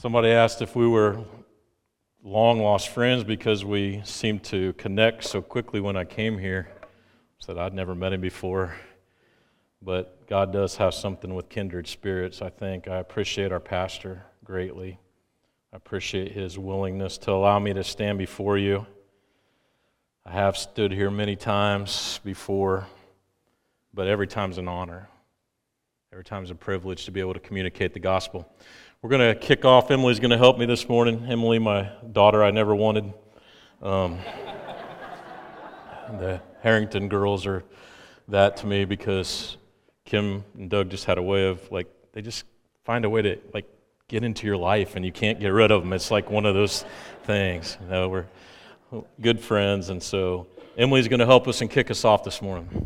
Somebody asked if we were long lost friends because we seemed to connect so quickly when I came here. I said I'd never met him before, but God does have something with kindred spirits, I think. I appreciate our pastor greatly. I appreciate his willingness to allow me to stand before you. I have stood here many times before, but every time's an honor. Every time's a privilege to be able to communicate the gospel. We're going to kick off. Emily's going to help me this morning. Emily, my daughter, I never wanted. Um, the Harrington girls are that to me because Kim and Doug just had a way of like they just find a way to like get into your life and you can't get rid of them. It's like one of those things. You know, we're good friends, and so Emily's going to help us and kick us off this morning.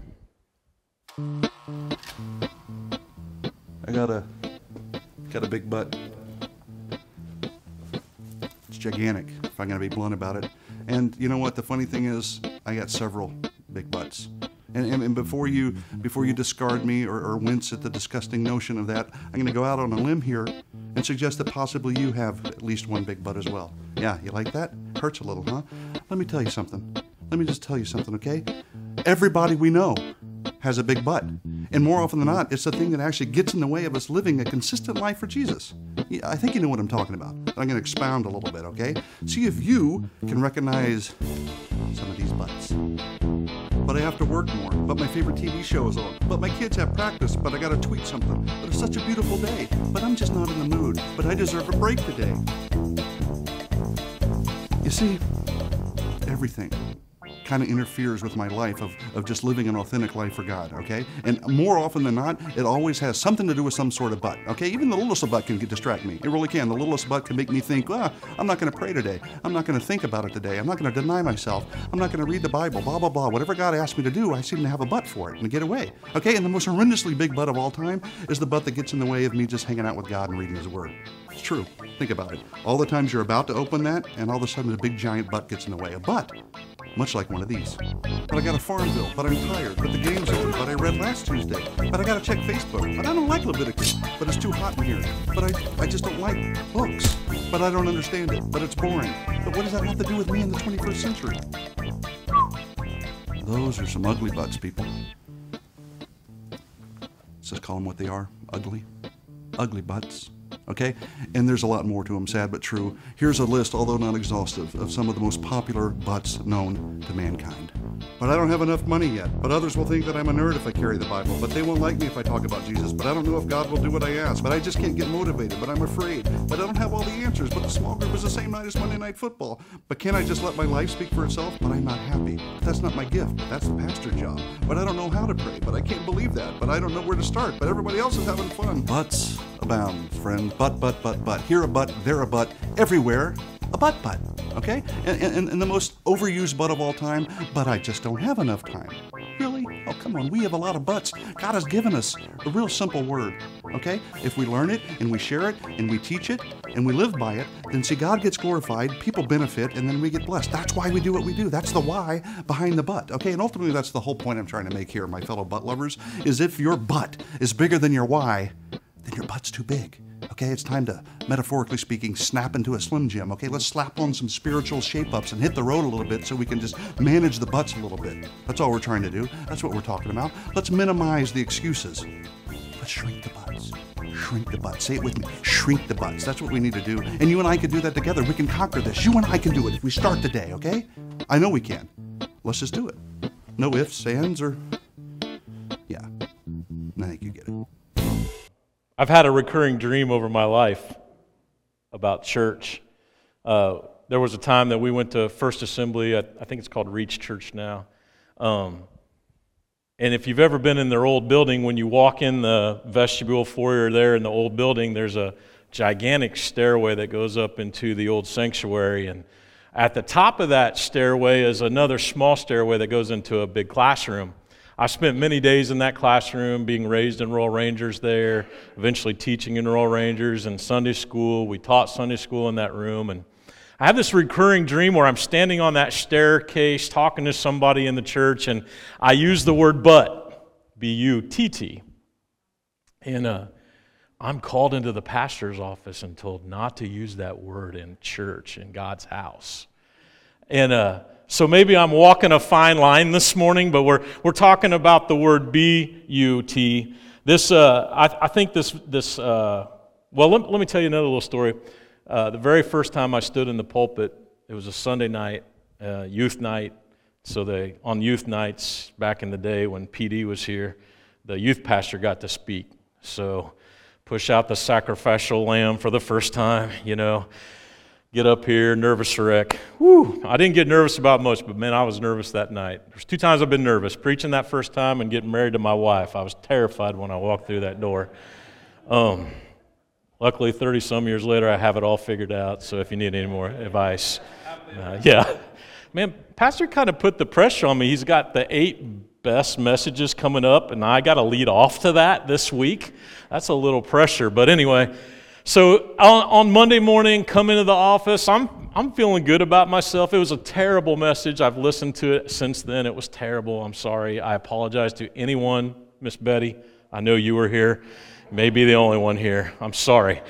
I got a got a big butt. It's gigantic, if I'm gonna be blunt about it. And you know what? The funny thing is, I got several big butts. And, and, and before you before you discard me or, or wince at the disgusting notion of that, I'm gonna go out on a limb here and suggest that possibly you have at least one big butt as well. Yeah, you like that? Hurts a little, huh? Let me tell you something. Let me just tell you something, okay? Everybody we know has a big butt. And more often than not, it's the thing that actually gets in the way of us living a consistent life for Jesus. I think you know what I'm talking about. I'm going to expound a little bit, okay? See if you can recognize some of these butts. But I have to work more. But my favorite TV show is on. But my kids have practice. But I got to tweet something. But it's such a beautiful day. But I'm just not in the mood. But I deserve a break today. You see, everything kind of interferes with my life of, of just living an authentic life for God, okay? And more often than not, it always has something to do with some sort of butt, okay? Even the littlest of butt can distract me. It really can. The littlest butt can make me think, well, I'm not going to pray today. I'm not going to think about it today. I'm not going to deny myself. I'm not going to read the Bible, blah, blah, blah. Whatever God asks me to do, I seem to have a butt for it and get away, okay? And the most horrendously big butt of all time is the butt that gets in the way of me just hanging out with God and reading His Word. It's true. Think about it. All the times you're about to open that, and all of a sudden a big giant butt gets in the way. A butt, much like one of these. But I got a farm bill, but I'm tired, but the game's over, but I read last Tuesday, but I gotta check Facebook, but I don't like Leviticus, but it's too hot in here, but I, I just don't like books, but I don't understand it, but it's boring. But what does that have to do with me in the 21st century? Those are some ugly butts, people. Let's just call them what they are ugly. Ugly butts okay? And there's a lot more to them, sad but true. Here's a list, although not exhaustive, of some of the most popular butts known to mankind. But I don't have enough money yet. But others will think that I'm a nerd if I carry the Bible. But they won't like me if I talk about Jesus. But I don't know if God will do what I ask. But I just can't get motivated. But I'm afraid. But I don't have all the answers. But the small group is the same night as Monday Night Football. But can I just let my life speak for itself? But I'm not happy. That's not my gift. That's the pastor job. But I don't know how to pray. But I can't believe that. But I don't know where to start. But everybody else is having fun. Butts abound, friend. But, but, but, but. Here a butt, there a butt, everywhere a butt butt, okay? And, and, and, the most overused butt of all time, but I just don't have enough time. Really? Oh, come on, we have a lot of butts. God has given us a real simple word, okay? If we learn it and we share it and we teach it and we live by it, then see, God gets glorified, people benefit, and then we get blessed. That's why we do what we do. That's the why behind the butt, okay? And ultimately, that's the whole point I'm trying to make here, my fellow butt lovers, is if your butt is bigger than your why, then your butt's too big. Okay, it's time to, metaphorically speaking, snap into a Slim Jim. Okay, let's slap on some spiritual shape ups and hit the road a little bit so we can just manage the butts a little bit. That's all we're trying to do. That's what we're talking about. Let's minimize the excuses. Let's shrink the butts. Shrink the butts. Say it with me. Shrink the butts. That's what we need to do. And you and I can do that together. We can conquer this. You and I can do it if we start today, okay? I know we can. Let's just do it. No ifs, ands, or. Yeah. I think you get it. I've had a recurring dream over my life about church. Uh, there was a time that we went to First Assembly, I, I think it's called Reach Church now. Um, and if you've ever been in their old building, when you walk in the vestibule foyer there in the old building, there's a gigantic stairway that goes up into the old sanctuary. And at the top of that stairway is another small stairway that goes into a big classroom. I spent many days in that classroom being raised in Royal Rangers there, eventually teaching in Royal Rangers and Sunday school. We taught Sunday school in that room. And I have this recurring dream where I'm standing on that staircase talking to somebody in the church, and I use the word but, B U T T. And uh, I'm called into the pastor's office and told not to use that word in church, in God's house. And uh, so maybe I'm walking a fine line this morning, but we're, we're talking about the word B U T. This, uh, I, I think this, this uh, well, let, let me tell you another little story. Uh, the very first time I stood in the pulpit, it was a Sunday night, uh, youth night. So they, on youth nights back in the day when PD was here, the youth pastor got to speak. So push out the sacrificial lamb for the first time, you know. Get up here, nervous wreck. Whew. I didn't get nervous about much, but man, I was nervous that night. There's two times I've been nervous preaching that first time and getting married to my wife. I was terrified when I walked through that door. Um, luckily, 30 some years later, I have it all figured out. So if you need any more advice, uh, yeah. Man, Pastor kind of put the pressure on me. He's got the eight best messages coming up, and I got to lead off to that this week. That's a little pressure. But anyway, so on, on, Monday morning, come into the office. I'm, I'm feeling good about myself. It was a terrible message. I've listened to it since then. It was terrible. I'm sorry. I apologize to anyone, Miss Betty. I know you were here. Maybe the only one here. I'm sorry.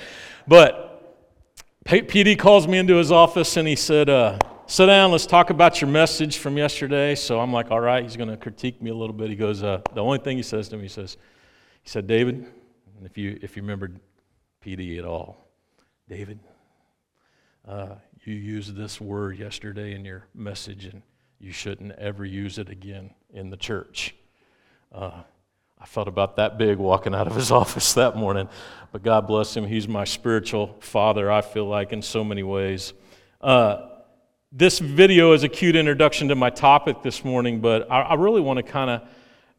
But PD calls me into his office and he said, uh, Sit down, let's talk about your message from yesterday. So I'm like, All right, he's going to critique me a little bit. He goes, uh, The only thing he says to me, he says, He said, David, if you, if you remembered PD at all. David, uh, you used this word yesterday in your message, and you shouldn't ever use it again in the church. Uh, I felt about that big walking out of his office that morning, but God bless him. He's my spiritual father, I feel like, in so many ways. Uh, this video is a cute introduction to my topic this morning, but I, I really want to kind of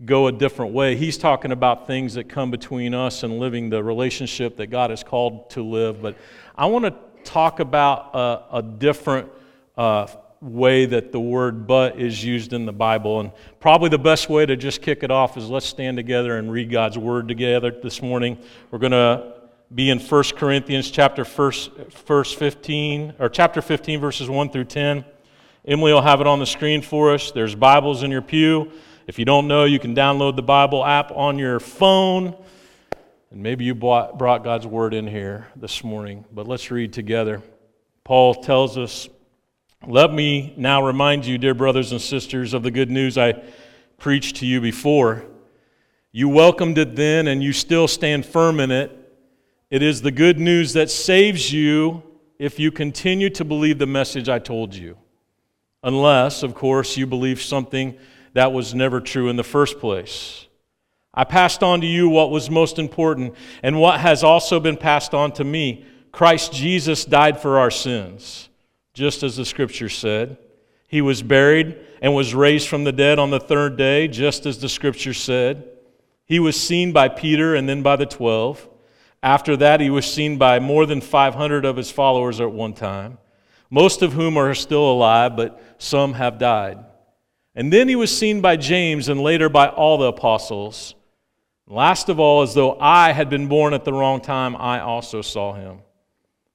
go a different way. He's talking about things that come between us and living the relationship that God has called to live. But I want to talk about a, a different uh, way that the word but is used in the Bible. And probably the best way to just kick it off is let's stand together and read God's word together this morning. We're going to be in 1 Corinthians chapter first, verse 15 or chapter 15 verses 1 through 10. Emily will have it on the screen for us. There's Bibles in your pew. If you don't know, you can download the Bible app on your phone. And maybe you brought, brought God's word in here this morning, but let's read together. Paul tells us, Let me now remind you, dear brothers and sisters, of the good news I preached to you before. You welcomed it then, and you still stand firm in it. It is the good news that saves you if you continue to believe the message I told you. Unless, of course, you believe something that was never true in the first place. I passed on to you what was most important and what has also been passed on to me. Christ Jesus died for our sins, just as the scripture said. He was buried and was raised from the dead on the third day, just as the scripture said. He was seen by Peter and then by the twelve. After that, he was seen by more than 500 of his followers at one time, most of whom are still alive, but some have died. And then he was seen by James and later by all the apostles. Last of all, as though I had been born at the wrong time, I also saw him.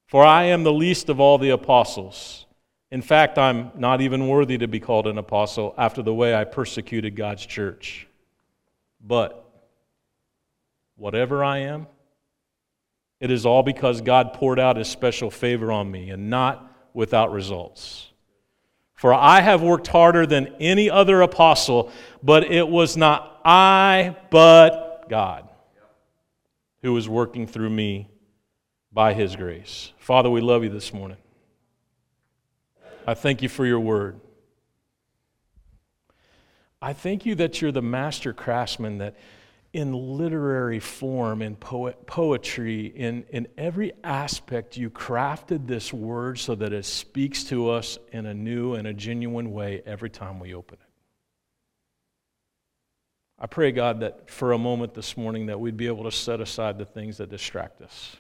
For I am the least of all the apostles. In fact, I'm not even worthy to be called an apostle after the way I persecuted God's church. But whatever I am, it is all because God poured out his special favor on me and not without results. For I have worked harder than any other apostle, but it was not I, but God who was working through me by his grace. Father, we love you this morning. I thank you for your word. I thank you that you're the master craftsman that in literary form, in poet, poetry, in, in every aspect, you crafted this word so that it speaks to us in a new and a genuine way every time we open it. I pray, God, that for a moment this morning that we'd be able to set aside the things that distract us.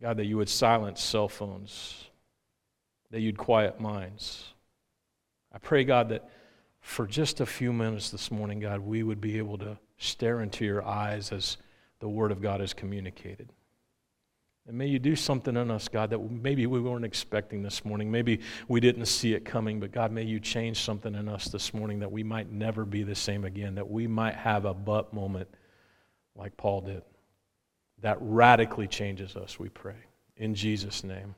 God, that you would silence cell phones, that you'd quiet minds. I pray, God, that for just a few minutes this morning, God, we would be able to stare into your eyes as the Word of God is communicated. And may you do something in us, God, that maybe we weren't expecting this morning. Maybe we didn't see it coming, but God, may you change something in us this morning that we might never be the same again, that we might have a but moment like Paul did. that radically changes us, we pray. In Jesus' name.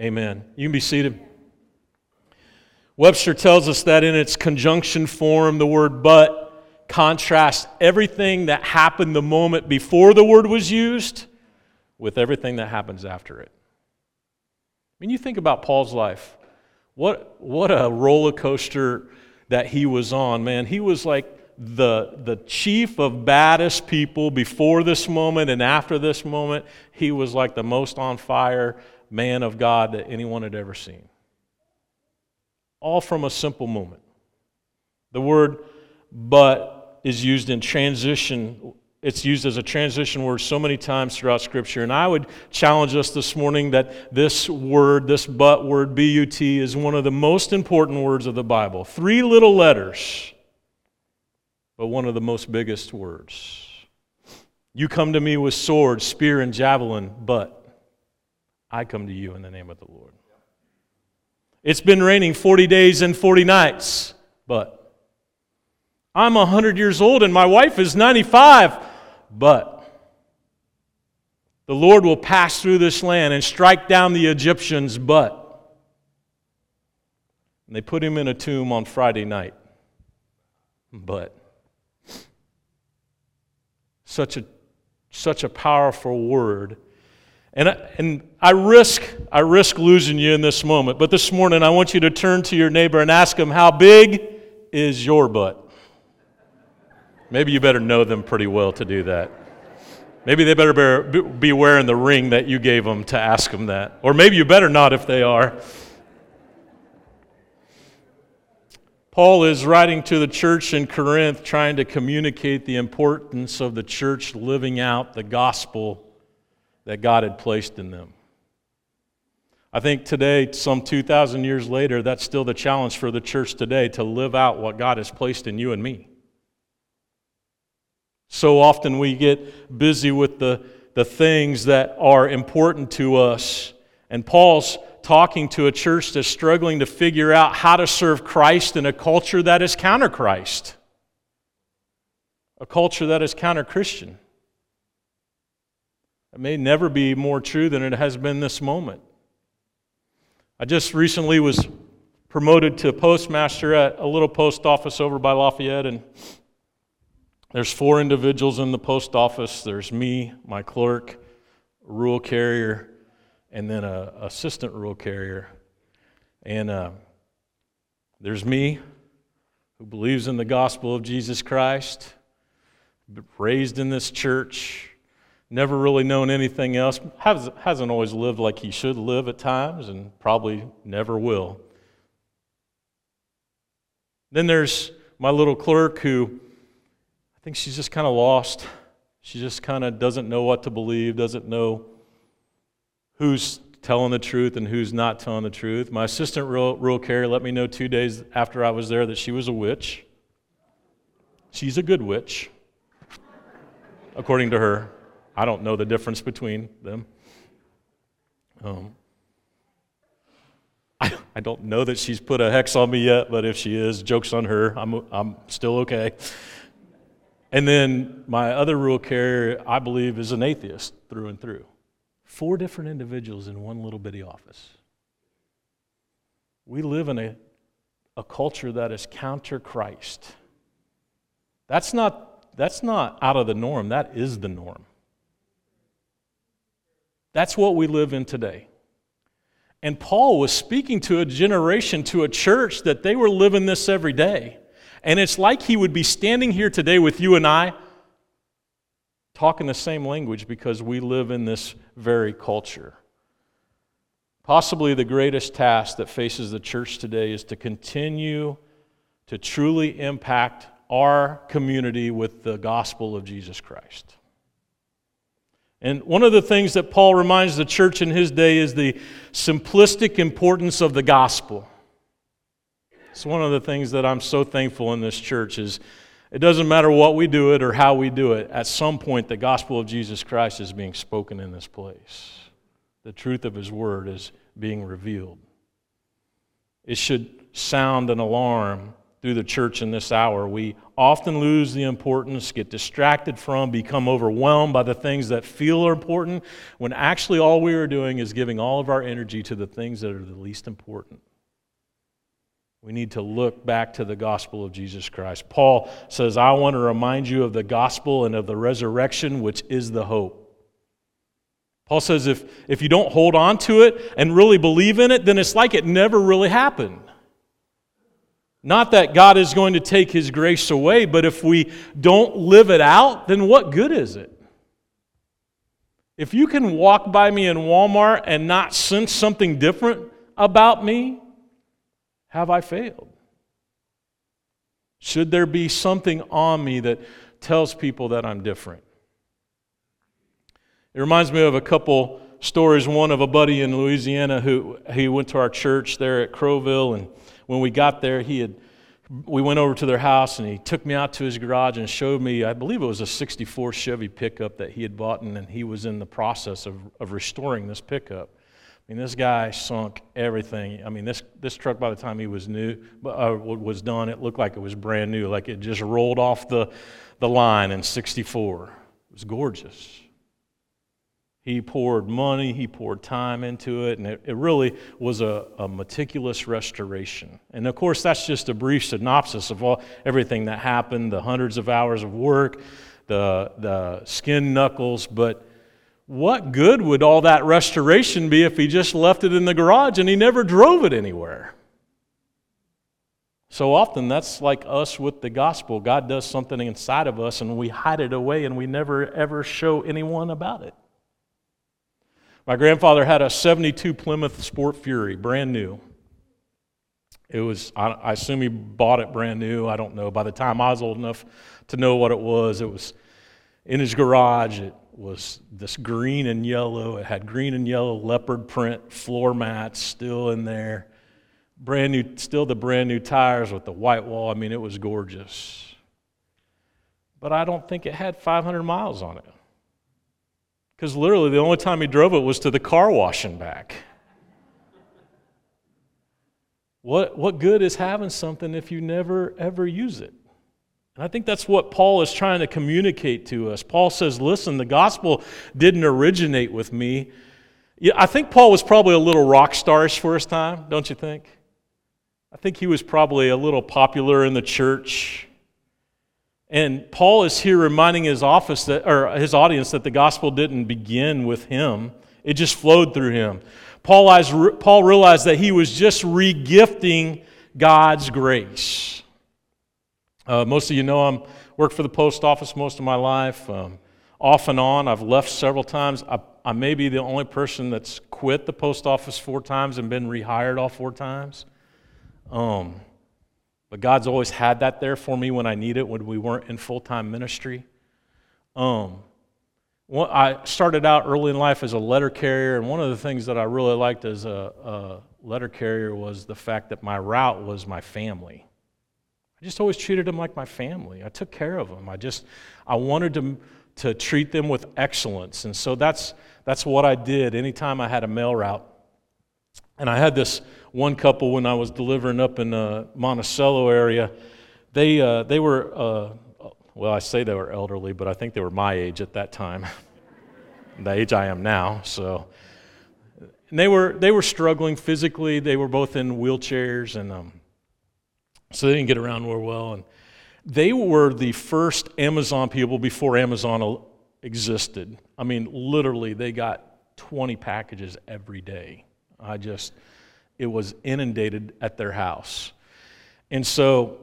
Amen. You can be seated. Webster tells us that in its conjunction form, the word but contrasts everything that happened the moment before the word was used with everything that happens after it. When you think about Paul's life. What, what a roller coaster that he was on, man. He was like the, the chief of baddest people before this moment and after this moment. He was like the most on fire man of God that anyone had ever seen. All from a simple moment. The word but is used in transition it's used as a transition word so many times throughout Scripture. And I would challenge us this morning that this word, this but word, B U T, is one of the most important words of the Bible. Three little letters, but one of the most biggest words. You come to me with sword, spear, and javelin, but I come to you in the name of the Lord. It's been raining 40 days and 40 nights, but I'm 100 years old and my wife is 95, but the Lord will pass through this land and strike down the Egyptians, but. And they put him in a tomb on Friday night. But. Such a, such a powerful word. And, and I, risk, I risk losing you in this moment, but this morning I want you to turn to your neighbor and ask him, How big is your butt? Maybe you better know them pretty well to do that. Maybe they better be wearing the ring that you gave them to ask them that. Or maybe you better not if they are. Paul is writing to the church in Corinth trying to communicate the importance of the church living out the gospel that God had placed in them. I think today, some 2,000 years later, that's still the challenge for the church today to live out what God has placed in you and me. So often we get busy with the, the things that are important to us. And Paul's talking to a church that's struggling to figure out how to serve Christ in a culture that is counter Christ, a culture that is counter Christian. It may never be more true than it has been this moment. I just recently was promoted to postmaster at a little post office over by Lafayette, and there's four individuals in the post office. There's me, my clerk, rural carrier, and then a assistant rural carrier. And uh, there's me, who believes in the gospel of Jesus Christ, raised in this church, never really known anything else, has, hasn't always lived like he should live at times, and probably never will. Then there's my little clerk who I think she's just kind of lost. She just kind of doesn't know what to believe, doesn't know who's telling the truth and who's not telling the truth. My assistant rural, rural carrier let me know two days after I was there that she was a witch. She's a good witch, according to her. I don't know the difference between them. Um, I, I don't know that she's put a hex on me yet, but if she is, joke's on her. I'm, I'm still okay. And then my other rural carrier, I believe, is an atheist through and through. Four different individuals in one little bitty office. We live in a, a culture that is counter Christ. That's not, that's not out of the norm, that is the norm. That's what we live in today. And Paul was speaking to a generation, to a church, that they were living this every day. And it's like he would be standing here today with you and I talking the same language because we live in this very culture. Possibly the greatest task that faces the church today is to continue to truly impact our community with the gospel of Jesus Christ. And one of the things that Paul reminds the church in his day is the simplistic importance of the gospel. It's one of the things that I'm so thankful in this church is it doesn't matter what we do it or how we do it. At some point, the gospel of Jesus Christ is being spoken in this place. The truth of his word is being revealed. It should sound an alarm through the church in this hour. We often lose the importance, get distracted from, become overwhelmed by the things that feel are important, when actually all we are doing is giving all of our energy to the things that are the least important. We need to look back to the gospel of Jesus Christ. Paul says, I want to remind you of the gospel and of the resurrection, which is the hope. Paul says, if, if you don't hold on to it and really believe in it, then it's like it never really happened. Not that God is going to take his grace away, but if we don't live it out, then what good is it? If you can walk by me in Walmart and not sense something different about me, have I failed? Should there be something on me that tells people that I'm different? It reminds me of a couple stories. One of a buddy in Louisiana who he went to our church there at Crowville, and when we got there, he had we went over to their house and he took me out to his garage and showed me i believe it was a 64 chevy pickup that he had bought and he was in the process of, of restoring this pickup I mean, this guy sunk everything. I mean, this, this truck, by the time he was new, uh, was done, it looked like it was brand new, like it just rolled off the, the line in 64. It was gorgeous. He poured money, he poured time into it, and it, it really was a, a, meticulous restoration. And of course, that's just a brief synopsis of all, everything that happened the hundreds of hours of work, the, the skin knuckles, but what good would all that restoration be if he just left it in the garage and he never drove it anywhere? So often, that's like us with the gospel. God does something inside of us and we hide it away and we never ever show anyone about it. My grandfather had a 72 Plymouth Sport Fury, brand new. It was, I assume he bought it brand new. I don't know. By the time I was old enough to know what it was, it was in his garage. It was this green and yellow. It had green and yellow leopard print floor mats still in there. Brand new, still the brand new tires with the white wall. I mean, it was gorgeous. But I don't think it had 500 miles on it. Because literally, the only time he drove it was to the car wash and back. What, what good is having something if you never, ever use it? And I think that's what Paul is trying to communicate to us. Paul says, listen, the gospel didn't originate with me. Yeah, I think Paul was probably a little rock starish for his time, don't you think? I think he was probably a little popular in the church. And Paul is here reminding his office that or his audience that the gospel didn't begin with him. It just flowed through him. Paul, realized that he was just regifting God's grace. Uh, most of you know I'm worked for the post office most of my life. Um, off and on, I've left several times. I, I may be the only person that's quit the post office four times and been rehired all four times. Um, but God's always had that there for me when I need it, when we weren't in full time ministry. Um, well, I started out early in life as a letter carrier, and one of the things that I really liked as a, a letter carrier was the fact that my route was my family. I just always treated them like my family. I took care of them. I just, I wanted to, to treat them with excellence. And so that's, that's what I did anytime I had a mail route. And I had this one couple when I was delivering up in the Monticello area. They, uh, they were, uh, well, I say they were elderly, but I think they were my age at that time, the age I am now. So, and they were, they were struggling physically. They were both in wheelchairs, and um, so they didn't get around real well. And they were the first Amazon people before Amazon existed. I mean, literally, they got 20 packages every day. I just, it was inundated at their house. And so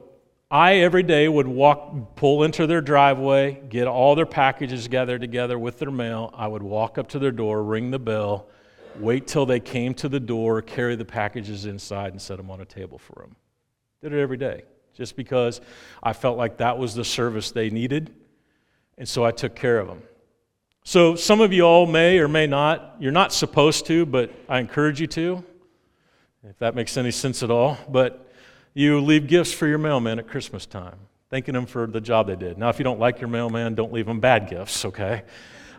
I every day would walk, pull into their driveway, get all their packages gathered together with their mail. I would walk up to their door, ring the bell, wait till they came to the door, carry the packages inside, and set them on a table for them. Did it every day, just because I felt like that was the service they needed, and so I took care of them. So some of you all may or may not, you're not supposed to, but I encourage you to, if that makes any sense at all. But you leave gifts for your mailman at Christmas time, thanking them for the job they did. Now, if you don't like your mailman, don't leave them bad gifts, okay?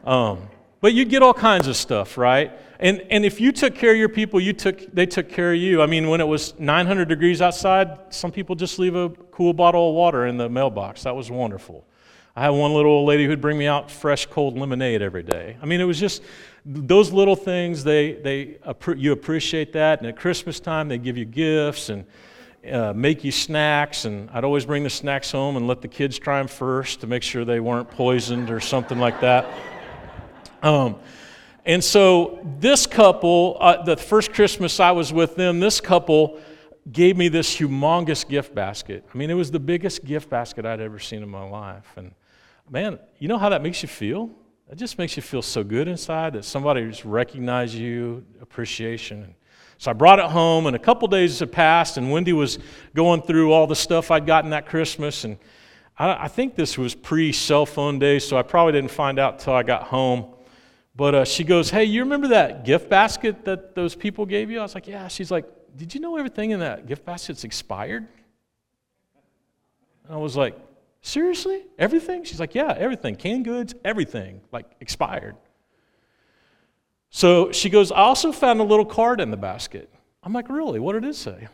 Um, But you get all kinds of stuff, right? And, and if you took care of your people, you took, they took care of you. I mean, when it was 900 degrees outside, some people just leave a cool bottle of water in the mailbox. That was wonderful. I had one little old lady who'd bring me out fresh, cold lemonade every day. I mean, it was just those little things, they, they, you appreciate that. And at Christmas time, they give you gifts and uh, make you snacks. And I'd always bring the snacks home and let the kids try them first to make sure they weren't poisoned or something like that. Um, and so this couple, uh, the first Christmas I was with them, this couple gave me this humongous gift basket. I mean, it was the biggest gift basket I'd ever seen in my life. And man, you know how that makes you feel? It just makes you feel so good inside that somebody's recognized you, appreciation. So I brought it home, and a couple days had passed, and Wendy was going through all the stuff I'd gotten that Christmas. And I, I think this was pre cell phone days, so I probably didn't find out until I got home. But uh, she goes, Hey, you remember that gift basket that those people gave you? I was like, Yeah. She's like, Did you know everything in that gift basket's expired? And I was like, Seriously? Everything? She's like, Yeah, everything. Canned goods, everything, like expired. So she goes, I also found a little card in the basket. I'm like, Really? What did it say?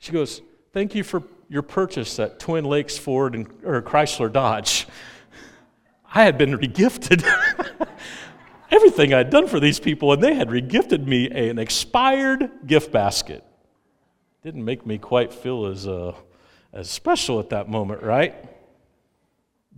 She goes, Thank you for your purchase at Twin Lakes Ford and, or Chrysler Dodge. I had been regifted everything I'd done for these people, and they had regifted me an expired gift basket. Didn't make me quite feel as, uh, as special at that moment, right?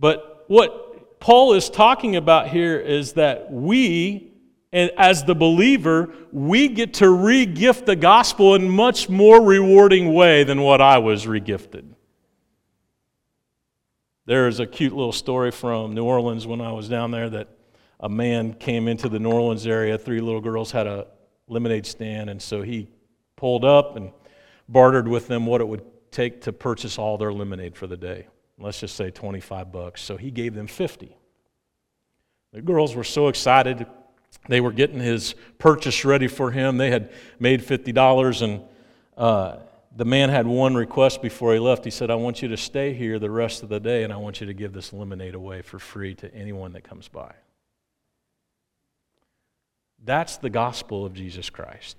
But what Paul is talking about here is that we, as the believer, we get to regift the gospel in much more rewarding way than what I was regifted. There is a cute little story from New Orleans when I was down there that a man came into the New Orleans area. Three little girls had a lemonade stand, and so he pulled up and bartered with them what it would take to purchase all their lemonade for the day let's just say 25 bucks. So he gave them 50. The girls were so excited. They were getting his purchase ready for him. They had made $50, and uh, the man had one request before he left. He said, I want you to stay here the rest of the day, and I want you to give this lemonade away for free to anyone that comes by. That's the gospel of Jesus Christ.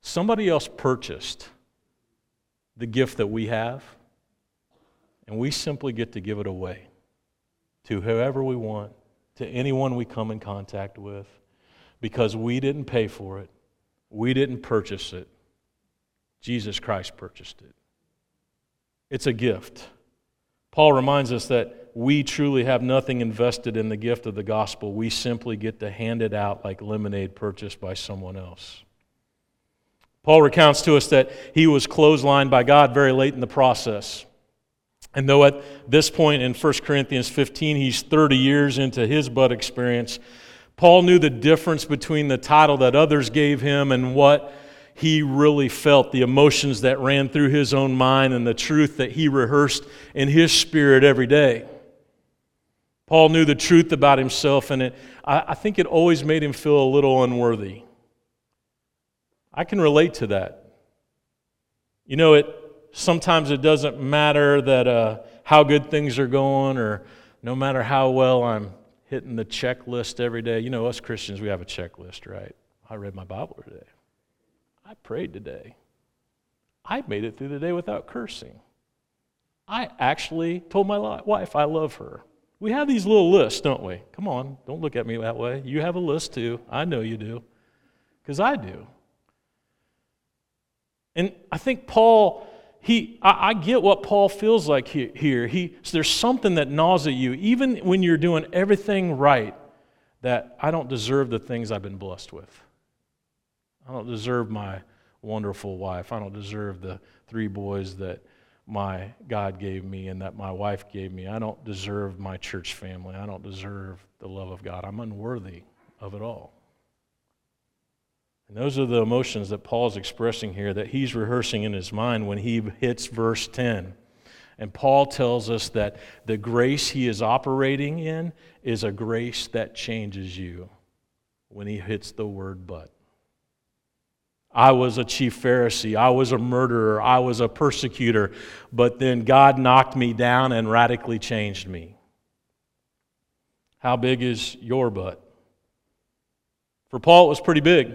Somebody else purchased the gift that we have and we simply get to give it away to whoever we want, to anyone we come in contact with, because we didn't pay for it, we didn't purchase it. Jesus Christ purchased it. It's a gift. Paul reminds us that we truly have nothing invested in the gift of the gospel. We simply get to hand it out like lemonade purchased by someone else. Paul recounts to us that he was clotheslined by God very late in the process. And though at this point in 1 Corinthians 15, he's 30 years into his bud experience, Paul knew the difference between the title that others gave him and what he really felt, the emotions that ran through his own mind, and the truth that he rehearsed in his spirit every day. Paul knew the truth about himself, and it, I, I think it always made him feel a little unworthy. I can relate to that. You know, it, sometimes it doesn't matter that uh, how good things are going or no matter how well I'm hitting the checklist every day. You know, us Christians, we have a checklist, right? I read my Bible today. I prayed today. I made it through the day without cursing. I actually told my wife I love her. We have these little lists, don't we? Come on, don't look at me that way. You have a list too. I know you do, because I do. And I think Paul he, I, I, get what Paul feels like here. He, so there's something that gnaws at you, even when you're doing everything right, that I don't deserve the things I've been blessed with. I don't deserve my wonderful wife. I don't deserve the three boys that my God gave me and that my wife gave me. I don't deserve my church family. I don't deserve the love of God. I'm unworthy of it all. And those are the emotions that Paul's expressing here, that he's rehearsing in his mind when he hits verse 10. And Paul tells us that the grace he is operating in is a grace that changes you when he hits the word but. I was a chief Pharisee. I was a murderer. I was a persecutor. But then God knocked me down and radically changed me. How big is your butt? For Paul, it was pretty big.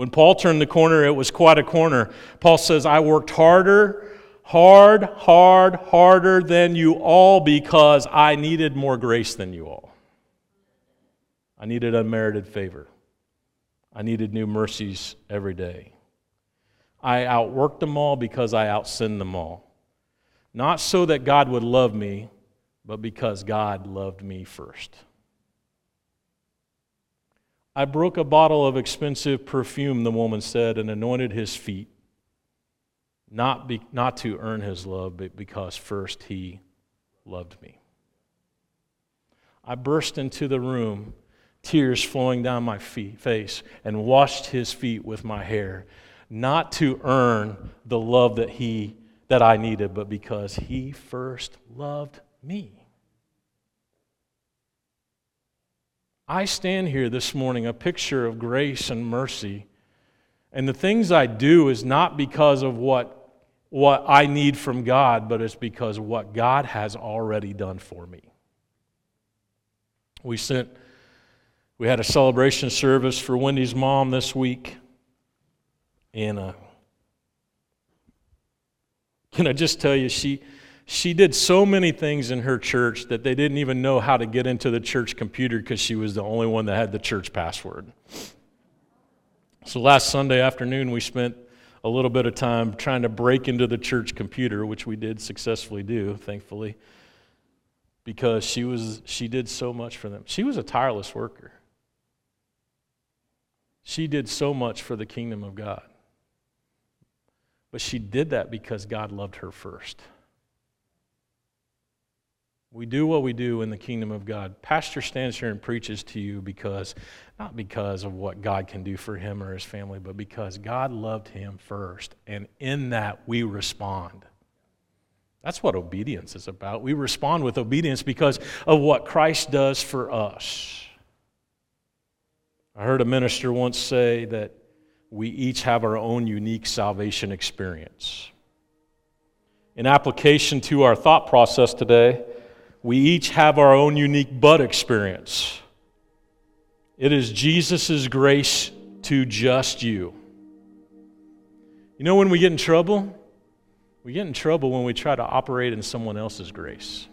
When Paul turned the corner, it was quite a corner. Paul says, I worked harder, hard, hard, harder than you all because I needed more grace than you all. I needed unmerited favor. I needed new mercies every day. I outworked them all because I outsinned them all. Not so that God would love me, but because God loved me first. I broke a bottle of expensive perfume, the woman said, and anointed his feet, not, be, not to earn his love, but because first he loved me. I burst into the room, tears flowing down my feet, face, and washed his feet with my hair, not to earn the love that he that I needed, but because he first loved me. I stand here this morning a picture of grace and mercy. And the things I do is not because of what, what I need from God, but it's because of what God has already done for me. We sent, we had a celebration service for Wendy's mom this week. And uh, can I just tell you, she, she did so many things in her church that they didn't even know how to get into the church computer because she was the only one that had the church password. So last Sunday afternoon, we spent a little bit of time trying to break into the church computer, which we did successfully do, thankfully, because she, was, she did so much for them. She was a tireless worker. She did so much for the kingdom of God. But she did that because God loved her first. We do what we do in the kingdom of God. Pastor stands here and preaches to you because, not because of what God can do for him or his family, but because God loved him first. And in that, we respond. That's what obedience is about. We respond with obedience because of what Christ does for us. I heard a minister once say that we each have our own unique salvation experience. In application to our thought process today, we each have our own unique butt experience. It is Jesus' grace to just you. You know when we get in trouble? We get in trouble when we try to operate in someone else's grace.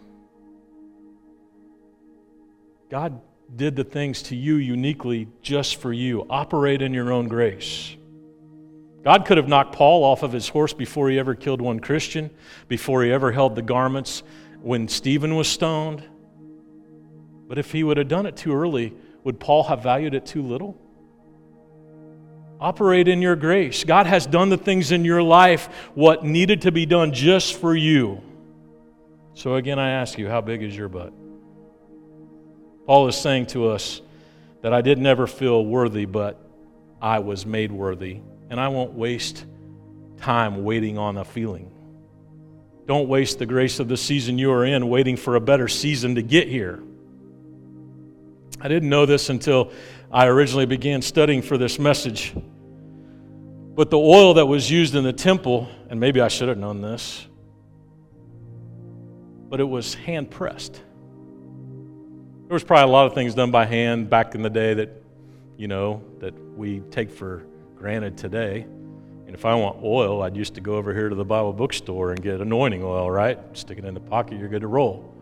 God did the things to you uniquely just for you. Operate in your own grace. God could have knocked Paul off of his horse before he ever killed one Christian, before he ever held the garments when Stephen was stoned. But if he would have done it too early, would Paul have valued it too little? Operate in your grace. God has done the things in your life what needed to be done just for you. So again, I ask you, how big is your butt? Paul is saying to us that I did never feel worthy, but I was made worthy. And I won't waste time waiting on a feeling. Don't waste the grace of the season you are in waiting for a better season to get here. I didn't know this until I originally began studying for this message. But the oil that was used in the temple, and maybe I should have known this, but it was hand pressed. There was probably a lot of things done by hand back in the day that, you know, that we take for granted today. And if I want oil, I'd used to go over here to the Bible bookstore and get anointing oil, right? Stick it in the pocket, you're good to roll.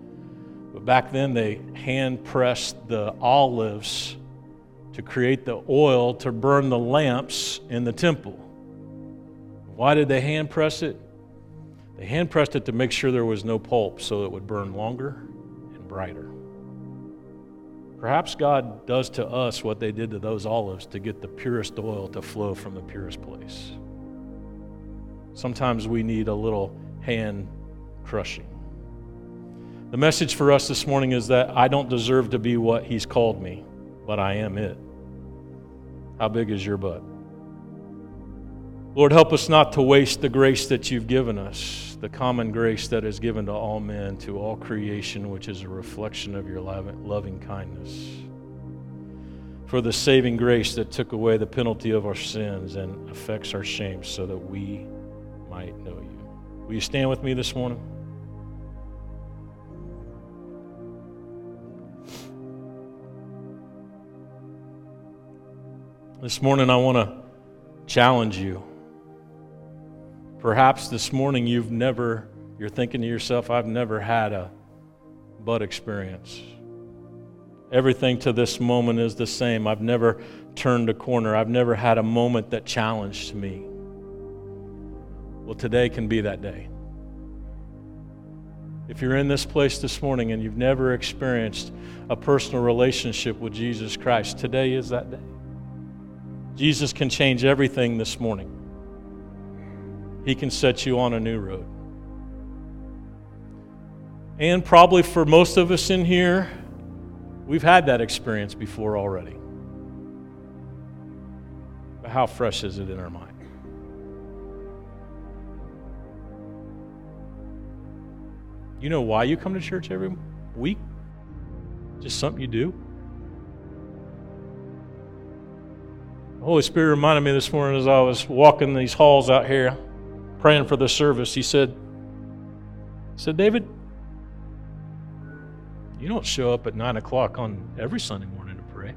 But back then, they hand pressed the olives to create the oil to burn the lamps in the temple. Why did they hand press it? They hand pressed it to make sure there was no pulp so it would burn longer and brighter. Perhaps God does to us what they did to those olives to get the purest oil to flow from the purest place. Sometimes we need a little hand crushing. The message for us this morning is that I don't deserve to be what He's called me, but I am it. How big is your butt? Lord, help us not to waste the grace that you've given us, the common grace that is given to all men, to all creation, which is a reflection of your loving kindness. For the saving grace that took away the penalty of our sins and affects our shame so that we might know you. Will you stand with me this morning? This morning, I want to challenge you. Perhaps this morning you've never, you're thinking to yourself, I've never had a butt experience. Everything to this moment is the same. I've never turned a corner. I've never had a moment that challenged me. Well, today can be that day. If you're in this place this morning and you've never experienced a personal relationship with Jesus Christ, today is that day. Jesus can change everything this morning. He can set you on a new road. And probably for most of us in here, we've had that experience before already. But how fresh is it in our mind? You know why you come to church every week? Just something you do? The Holy Spirit reminded me this morning as I was walking these halls out here praying for the service. He said, he said, David, you don't show up at 9 o'clock on every Sunday morning to pray.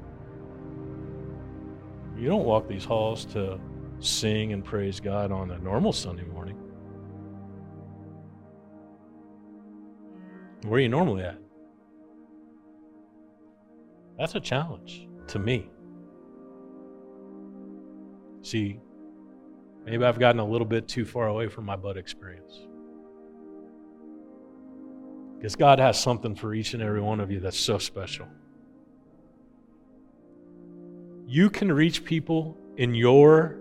You don't walk these halls to sing and praise God on a normal Sunday morning. Where are you normally at? That's a challenge to me. See, maybe I've gotten a little bit too far away from my but experience. Because God has something for each and every one of you that's so special. You can reach people in your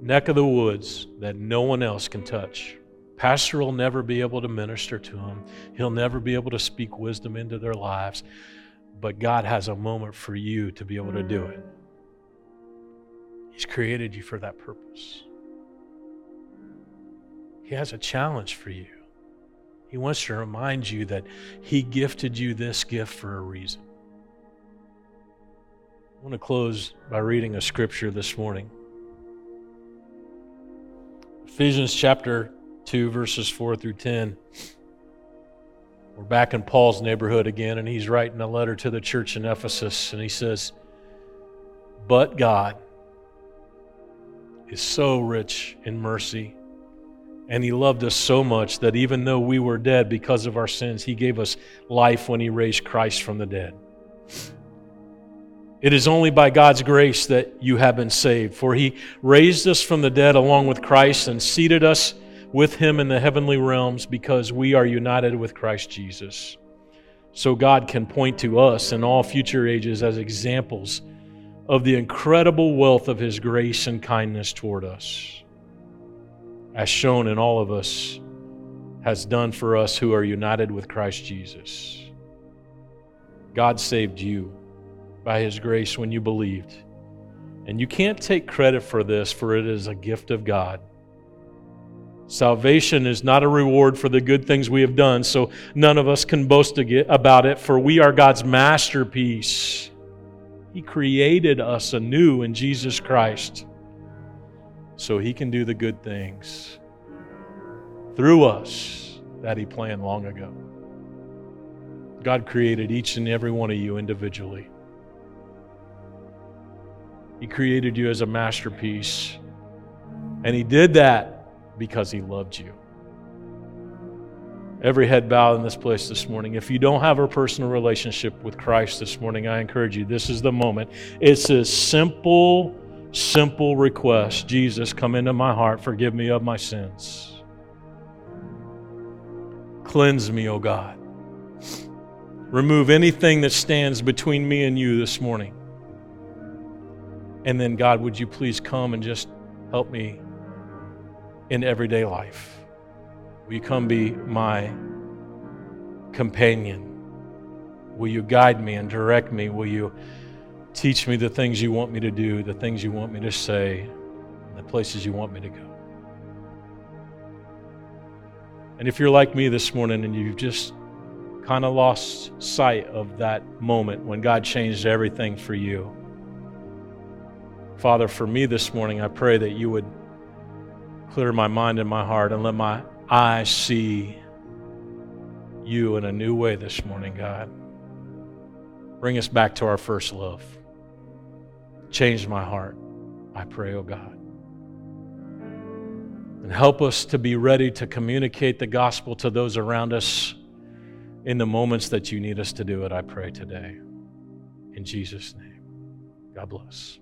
neck of the woods that no one else can touch. Pastor will never be able to minister to them, he'll never be able to speak wisdom into their lives. But God has a moment for you to be able to do it. He's created you for that purpose. He has a challenge for you. He wants to remind you that He gifted you this gift for a reason. I want to close by reading a scripture this morning. Ephesians chapter 2, verses 4 through 10. We're back in Paul's neighborhood again, and he's writing a letter to the church in Ephesus, and he says, But God is so rich in mercy, and he loved us so much that even though we were dead because of our sins, he gave us life when he raised Christ from the dead. It is only by God's grace that you have been saved, for he raised us from the dead along with Christ and seated us with him in the heavenly realms because we are united with Christ Jesus. So God can point to us in all future ages as examples of the incredible wealth of his grace and kindness toward us, as shown in all of us, has done for us who are united with Christ Jesus. God saved you by his grace when you believed. And you can't take credit for this, for it is a gift of God. Salvation is not a reward for the good things we have done, so none of us can boast about it, for we are God's masterpiece. He created us anew in Jesus Christ so He can do the good things through us that He planned long ago. God created each and every one of you individually. He created you as a masterpiece, and He did that because He loved you. Every head bowed in this place this morning. If you don't have a personal relationship with Christ this morning, I encourage you, this is the moment. It's a simple, simple request Jesus, come into my heart, forgive me of my sins. Cleanse me, O God. Remove anything that stands between me and you this morning. And then, God, would you please come and just help me in everyday life. Will you come be my companion? Will you guide me and direct me? Will you teach me the things you want me to do, the things you want me to say, the places you want me to go? And if you're like me this morning and you've just kind of lost sight of that moment when God changed everything for you, Father, for me this morning, I pray that you would clear my mind and my heart and let my eyes see you in a new way this morning, God. Bring us back to our first love. Change my heart. I pray, oh God. And help us to be ready to communicate the gospel to those around us in the moments that you need us to do it, I pray today. In Jesus' name, God bless.